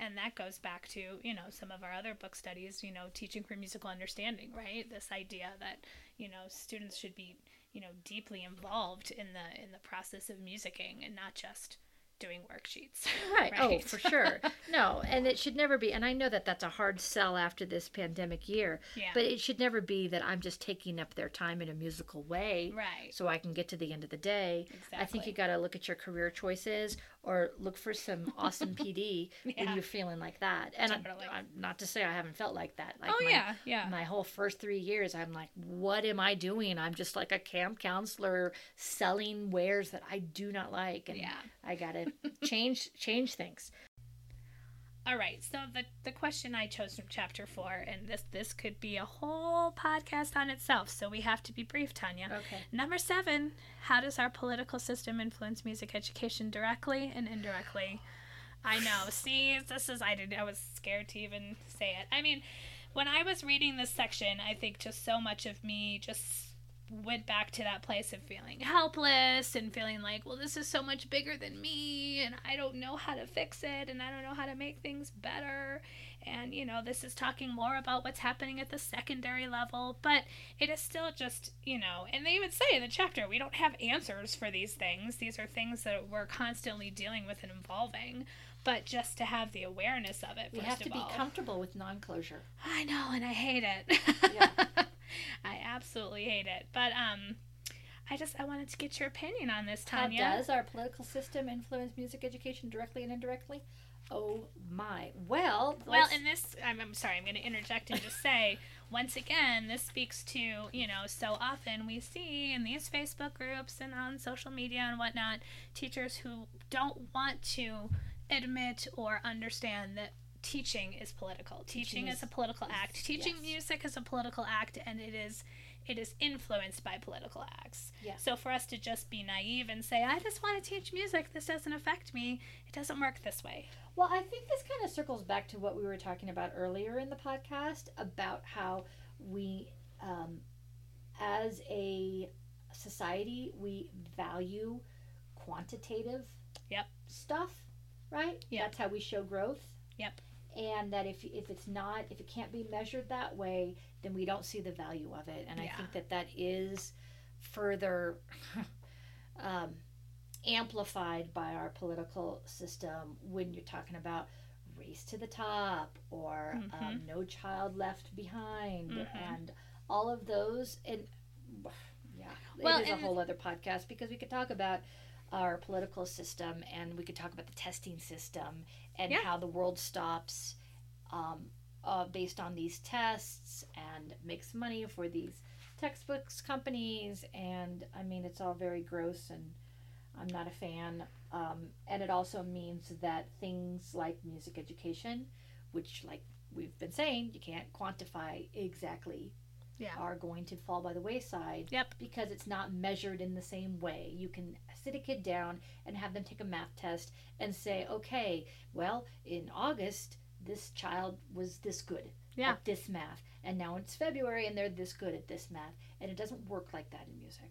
And that goes back to, you know, some of our other book studies, you know, teaching for musical understanding, right? This idea that, you know, students should be, you know, deeply involved in the in the process of musicking and not just doing worksheets. Right. Oh, for sure. No, and it should never be. And I know that that's a hard sell after this pandemic year. Yeah. But it should never be that I'm just taking up their time in a musical way. Right. So I can get to the end of the day. Exactly. I think you got to look at your career choices or look for some awesome PD when you're feeling like that. And I, I, not to say I haven't felt like that. Like oh my, yeah, yeah. My whole first three years, I'm like, what am I doing? I'm just like a camp counselor selling wares that I do not like, and Yeah. I gotta change change things. All right. So the the question I chose from chapter four, and this this could be a whole podcast on itself. So we have to be brief, Tanya. Okay. Number seven: How does our political system influence music education directly and indirectly? I know. See, this is I did. I was scared to even say it. I mean, when I was reading this section, I think just so much of me just went back to that place of feeling helpless and feeling like, well, this is so much bigger than me, and I don't know how to fix it, and I don't know how to make things better. And, you know, this is talking more about what's happening at the secondary level, but it is still just, you know, and they even say in the chapter, we don't have answers for these things. These are things that we're constantly dealing with and evolving. But just to have the awareness of it, We have to be comfortable with non-closure. I know, and I hate it. Yeah. I absolutely hate it. But um, I just I wanted to get your opinion on this, How Tanya. does our political system influence music education directly and indirectly? Oh my. Well, Well, let's- in this, I'm, I'm sorry, I'm going to interject and just say, once again, this speaks to, you know, so often we see in these Facebook groups and on social media and whatnot, teachers who don't want to admit or understand that teaching is political. Teaching, Teaching is, is- a political act. Teaching yes. music is a political act, and it is. It is influenced by political acts. Yeah. So for us to just be naive and say, I just want to teach music, this doesn't affect me, it doesn't work this way. Well, I think this kind of circles back to what we were talking about earlier in the podcast about how we, um, as a society, we value quantitative Yep. stuff, right? Yep. That's how we show growth. Yep. And that if, if it's not, if it can't be measured that way, then we don't see the value of it. And I think that that is further um, amplified by our political system when you're talking about race to the top or um, Mhm. no child left behind Mhm. and all of those and yeah Well, it is a whole other podcast because we could talk about our political system and we could talk about the testing system and Yeah. how the world stops um, uh, based on these tests and makes money for these textbooks companies and i mean it's all very gross and i'm not a fan um, and it also means that things like music education which like we've been saying you can't quantify exactly Yeah. are going to fall by the wayside Yep. because it's not measured in the same way. You can sit a kid down and have them take a math test and say, okay, well, in August, this child was this good Yeah. at this math. And now it's February and they're this good at this math. And it doesn't work like that in music.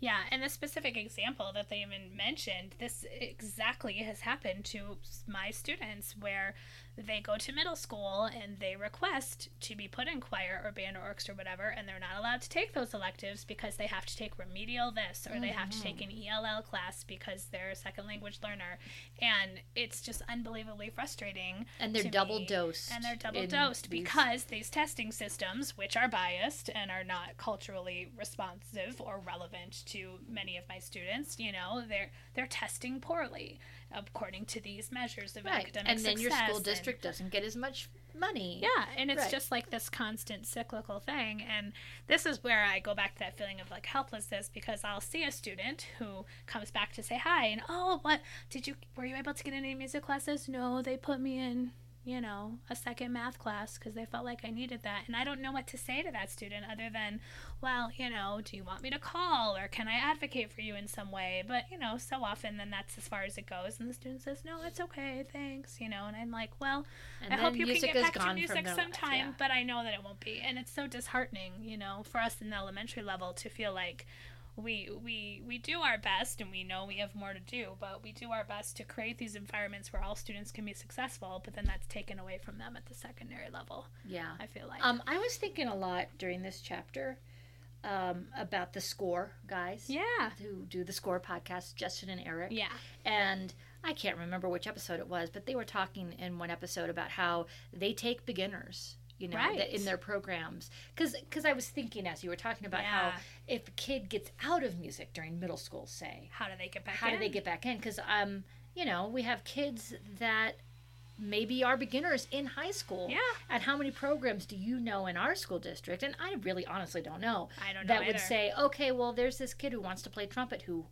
Yeah, and the specific example that they even mentioned, this exactly has happened to my students where they go to middle school and they request to be put in choir or band or orchestra or whatever, and they're not allowed to take those electives because they have to take remedial this or they have to take an mm-hmm. ELL class because they're a second language learner. And it's just unbelievably frustrating. And they're double me. dosed. And they're double dosed because these testing systems, which are biased and are not culturally responsive or relevant to many of my students. You know, they're they're testing poorly according to these measures of Right. academic And then your school and- district doesn't get as much money. yeah, and it's Right. just like this constant cyclical thing. And this is where I go back to that feeling of like helplessness because I'll see a student who comes back to say hi and oh, what did you were you able to get any music classes? No, they put me in you know, a second math class because they felt like I needed that. And I don't know what to say to that student other than, well, you know, do you want me to call or can I advocate for you in some way? But, you know, so often then that's as far as it goes. And the student says, no, it's okay, thanks, you know. And I'm like, well, And I hope you can get back to music their life, sometime, yeah. but I know that it won't be. And it's so disheartening, you know, for us in the elementary level to feel like we we we do our best and we know we have more to do, but we do our best to create these environments where all students can be successful, but then that's taken away from them at the secondary level. Yeah. I feel like. Um, I was thinking a lot during this chapter um, about the score guys yeah. who do the score podcast, Justin and Eric. Yeah. And I can't remember which episode it was, but they were talking in one episode about how they take beginners, you know, Right. in their programs. Because because I was thinking as you were talking about how if a kid gets out of music during middle school, say, How do they get back how in? do they get back in? Because um, you know, we have kids that maybe are beginners in high school. Yeah. And how many programs do you know in our school district? And I really honestly don't know. I don't know That would say, okay, well, there's this kid who wants to play trumpet who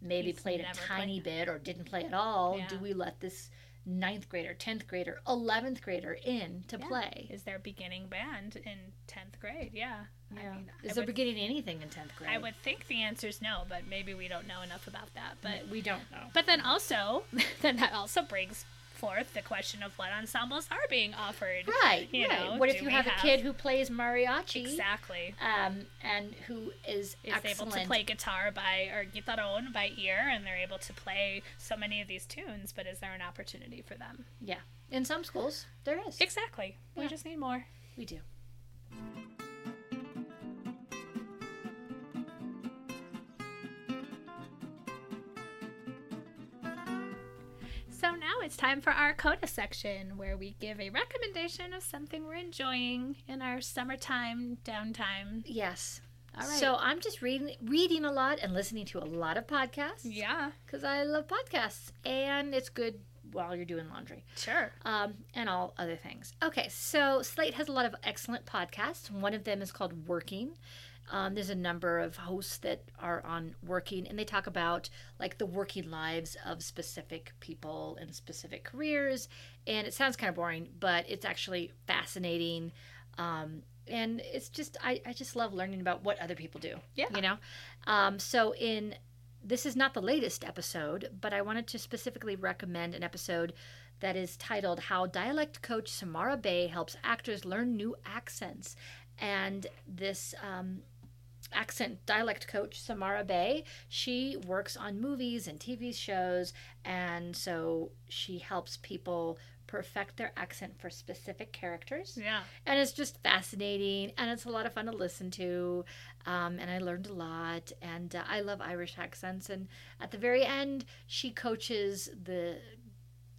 maybe He's played a tiny bit or didn't play at all. Yeah. Do we let this ninth grader, tenth grader, eleventh grader in to Yeah. play? Is there beginning band in 10th grade? Yeah. I mean, Is I there would, beginning anything in tenth grade? I would think the answer is no, but maybe we don't know enough about that. But we don't know. But then also, then that also brings forth the question of what ensembles are being offered. Right, You right. know, what if you have, have- a kid who plays mariachi? Exactly. um, and who is, Is excellent. able to play guitar by or guitarón by ear, and they're able to play so many of these tunes. But is there an opportunity for them? Yeah, in some schools there is. Exactly. We just need more. We do. So now it's time for our coda section, where we give a recommendation of something we're enjoying in our summertime downtime. Yes. All right. So I'm just reading reading a lot and listening to a lot of podcasts yeah, because I love podcasts and it's good while you're doing laundry sure. um, and all other things. Okay, so Slate has a lot of excellent podcasts. One of them is called Working. Um, there's a number of hosts that are on Working, and they talk about like the working lives of specific people in specific careers. And it sounds kind of boring, but it's actually fascinating. Um, and it's just I, I just love learning about what other people do. Yeah. You know? Um, so in this is not the latest episode, but I wanted to specifically recommend an episode that is titled How Dialect Coach Samara Bay Helps Actors Learn New Accents. And this um, accent dialect coach, Samara Bay, she works on movies and TV shows. And so she helps people perfect their accent for specific characters Yeah. and it's just fascinating and it's a lot of fun to listen to um, and i learned a lot and uh, i love irish accents and at the very end she coaches the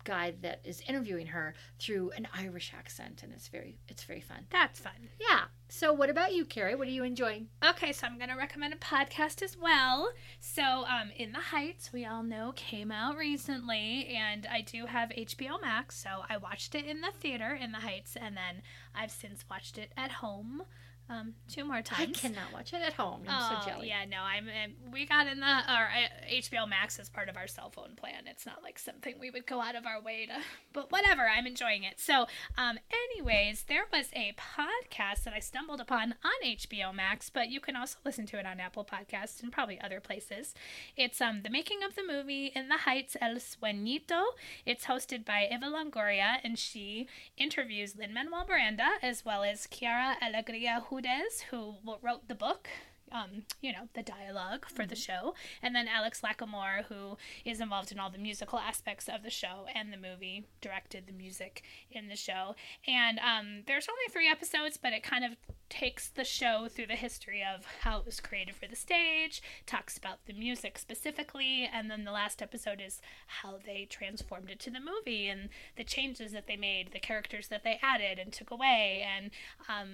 guy that is interviewing her through an irish accent and it's very it's very fun. That's fun. yeah. So what about you carrie? What are you enjoying? Okay, so I'm going to recommend a podcast as well. So, um, In the Heights, we all know, came out recently, and I do have HBO Max, so I watched it in the theater, In the Heights, and then I've since watched it at home um, two more times. i cannot watch it at home i'm oh, so jelly yeah, no, I'm. We got in the or uh, HBO Max as part of our cell phone plan. It's not like something we would go out of our way to, but whatever. I'm enjoying it. So, um, anyways, there was a podcast that I stumbled upon on HBO Max, but you can also listen to it on Apple Podcasts and probably other places. It's um the making of the movie In the Heights El Sueñito. It's hosted by Eva Longoria, and she interviews Lin Manuel Miranda as well as Quiara Alegría Hudes, who wrote the book um, you know, the dialogue for the show, and then Alex Lacamoire, who is involved in all the musical aspects of the show and the movie, directed the music in the show. And um, there's only three episodes, but it kind of takes the show through the history of how it was created for the stage, talks about the music specifically, and then the last episode is how they transformed it to the movie and the changes that they made, the characters that they added and took away, and um,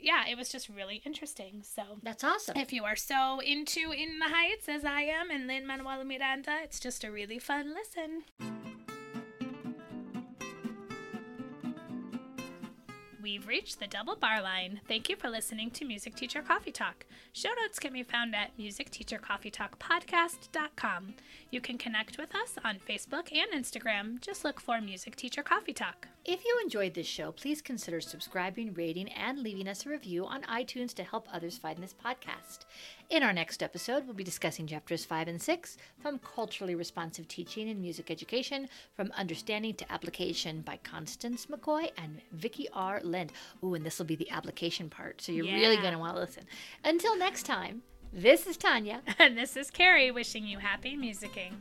yeah, it was just really interesting. So That's awesome. if you are so into In the Heights as I am and Lin Manuel Miranda, it's just a really fun listen. We've reached the double bar line. Thank you for listening to Music Teacher Coffee Talk. Show notes can be found at musicteachercoffeetalkpodcast.com. You can connect with us on Facebook and Instagram. Just look for Music Teacher Coffee Talk. If you enjoyed this show, please consider subscribing, rating, and leaving us a review on iTunes to help others find this podcast. In our next episode, we'll be discussing chapters 5 and 6 from Culturally Responsive Teaching in Music Education from Understanding to Application by Constance McCoy and Vicki R. Lind. Ooh, and this will be the application part, so you're really going to want to listen. Until next time, this is Tanya. And this is Carrie wishing you happy musicking.